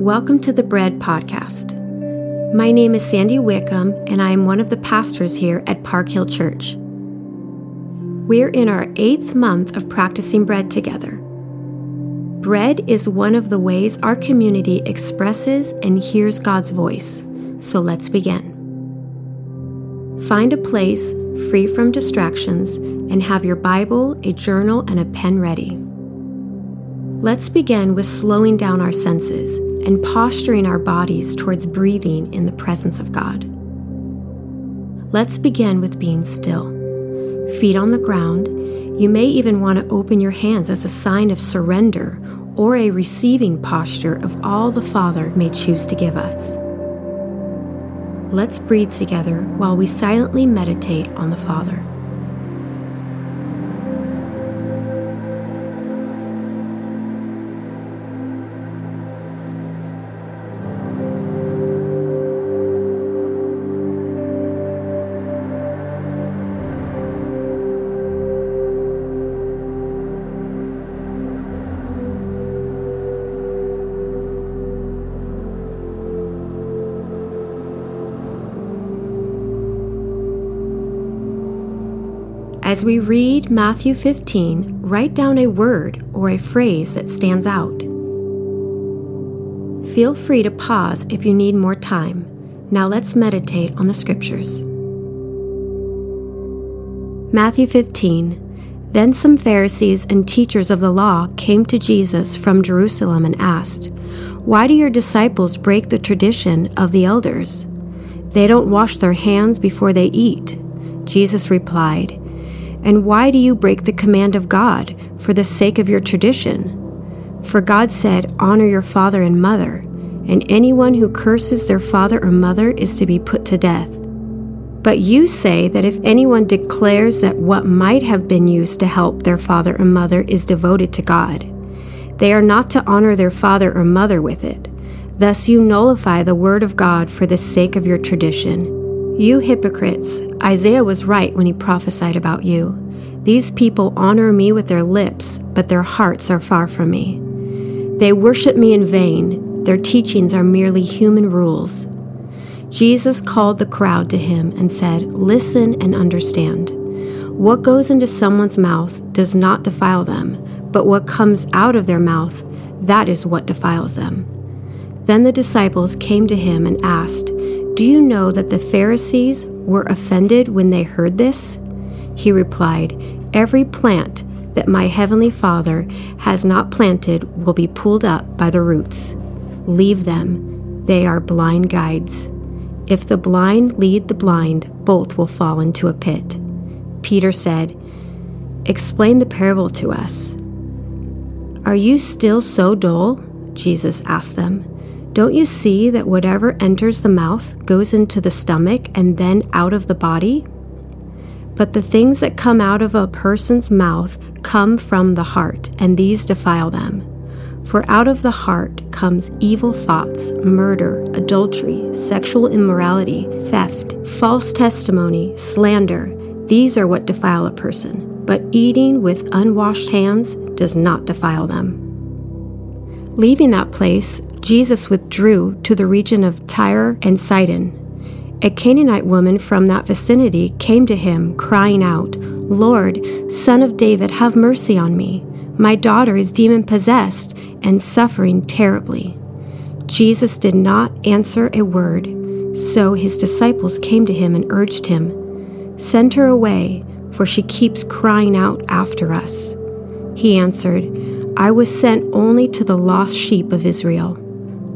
Welcome to the Bread Podcast. My name is Sandy Wickham, and I am one of the pastors here at Park Hill Church. We're in our eighth month of practicing bread together. Bread is one of the ways our community expresses and hears God's voice, so let's begin. Find a place free from distractions and have your Bible, a journal, and a pen ready. Let's begin with slowing down our senses and posturing our bodies towards breathing in the presence of God. Let's begin with being still. Feet on the ground, you may even want to open your hands as a sign of surrender or a receiving posture of all the Father may choose to give us. Let's breathe together while we silently meditate on the Father. As we read Matthew 15, write down a word or a phrase that stands out. Feel free to pause if you need more time. Now let's meditate on the scriptures. Matthew 15 Then some Pharisees and teachers of the law came to Jesus from Jerusalem and asked, Why do your disciples break the tradition of the elders? They don't wash their hands before they eat. Jesus replied, and why do you break the command of God for the sake of your tradition? For God said, Honor your father and mother, and anyone who curses their father or mother is to be put to death. But you say that if anyone declares that what might have been used to help their father or mother is devoted to God, they are not to honor their father or mother with it. Thus you nullify the word of God for the sake of your tradition. You hypocrites, Isaiah was right when he prophesied about you. These people honor me with their lips, but their hearts are far from me. They worship me in vain, their teachings are merely human rules. Jesus called the crowd to him and said, Listen and understand. What goes into someone's mouth does not defile them, but what comes out of their mouth, that is what defiles them. Then the disciples came to him and asked, do you know that the Pharisees were offended when they heard this? He replied, Every plant that my heavenly Father has not planted will be pulled up by the roots. Leave them, they are blind guides. If the blind lead the blind, both will fall into a pit. Peter said, Explain the parable to us. Are you still so dull? Jesus asked them. Don't you see that whatever enters the mouth goes into the stomach and then out of the body? But the things that come out of a person's mouth come from the heart, and these defile them. For out of the heart comes evil thoughts, murder, adultery, sexual immorality, theft, false testimony, slander. These are what defile a person. But eating with unwashed hands does not defile them. Leaving that place, Jesus withdrew to the region of Tyre and Sidon. A Canaanite woman from that vicinity came to him, crying out, Lord, Son of David, have mercy on me. My daughter is demon possessed and suffering terribly. Jesus did not answer a word, so his disciples came to him and urged him, Send her away, for she keeps crying out after us. He answered, I was sent only to the lost sheep of Israel.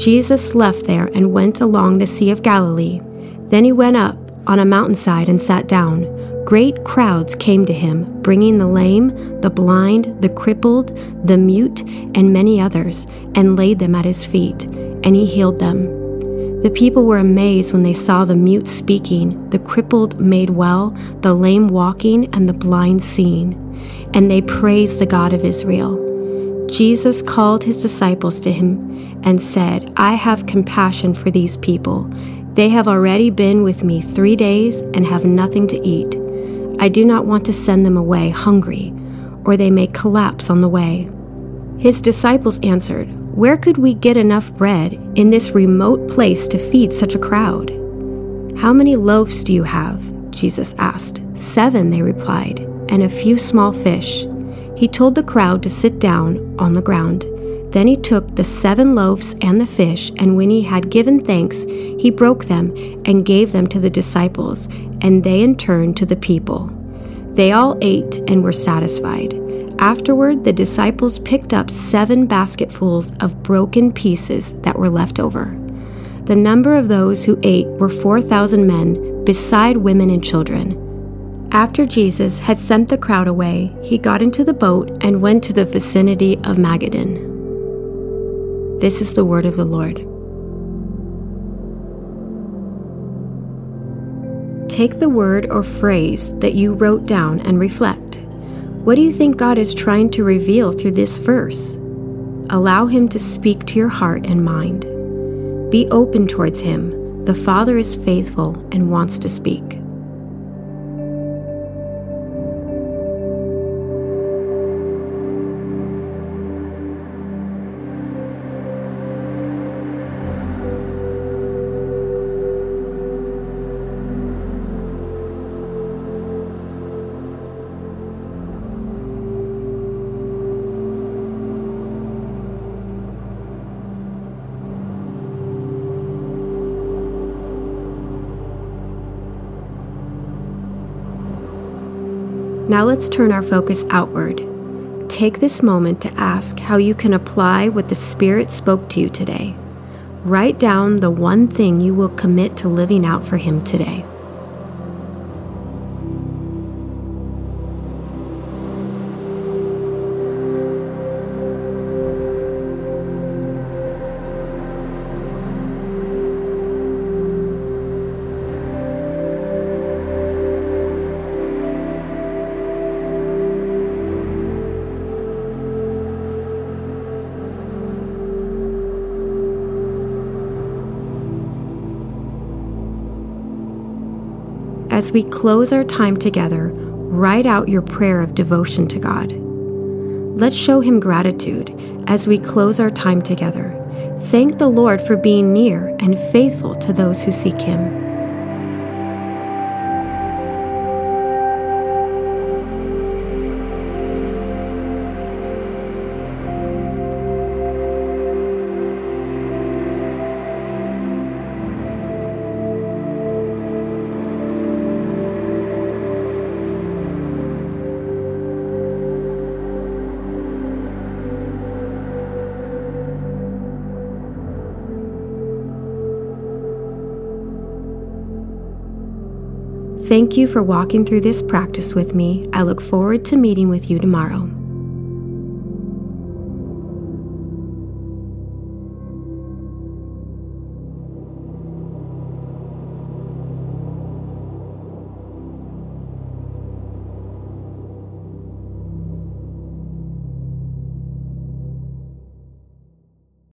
Jesus left there and went along the Sea of Galilee. Then he went up on a mountainside and sat down. Great crowds came to him, bringing the lame, the blind, the crippled, the mute, and many others, and laid them at his feet, and he healed them. The people were amazed when they saw the mute speaking, the crippled made well, the lame walking, and the blind seeing. And they praised the God of Israel. Jesus called his disciples to him and said, I have compassion for these people. They have already been with me three days and have nothing to eat. I do not want to send them away hungry, or they may collapse on the way. His disciples answered, where could we get enough bread in this remote place to feed such a crowd? How many loaves do you have? Jesus asked. Seven, they replied, and a few small fish. He told the crowd to sit down on the ground. Then he took the seven loaves and the fish, and when he had given thanks, he broke them and gave them to the disciples, and they in turn to the people. They all ate and were satisfied. Afterward, the disciples picked up seven basketfuls of broken pieces that were left over. The number of those who ate were 4,000 men, beside women and children. After Jesus had sent the crowd away, he got into the boat and went to the vicinity of Magadan. This is the word of the Lord. Take the word or phrase that you wrote down and reflect. What do you think God is trying to reveal through this verse? Allow Him to speak to your heart and mind. Be open towards Him. The Father is faithful and wants to speak. Now let's turn our focus outward. Take this moment to ask how you can apply what the Spirit spoke to you today. Write down the one thing you will commit to living out for Him today. As we close our time together, write out your prayer of devotion to God. Let's show Him gratitude as we close our time together. Thank the Lord for being near and faithful to those who seek Him. Thank you for walking through this practice with me. I look forward to meeting with you tomorrow.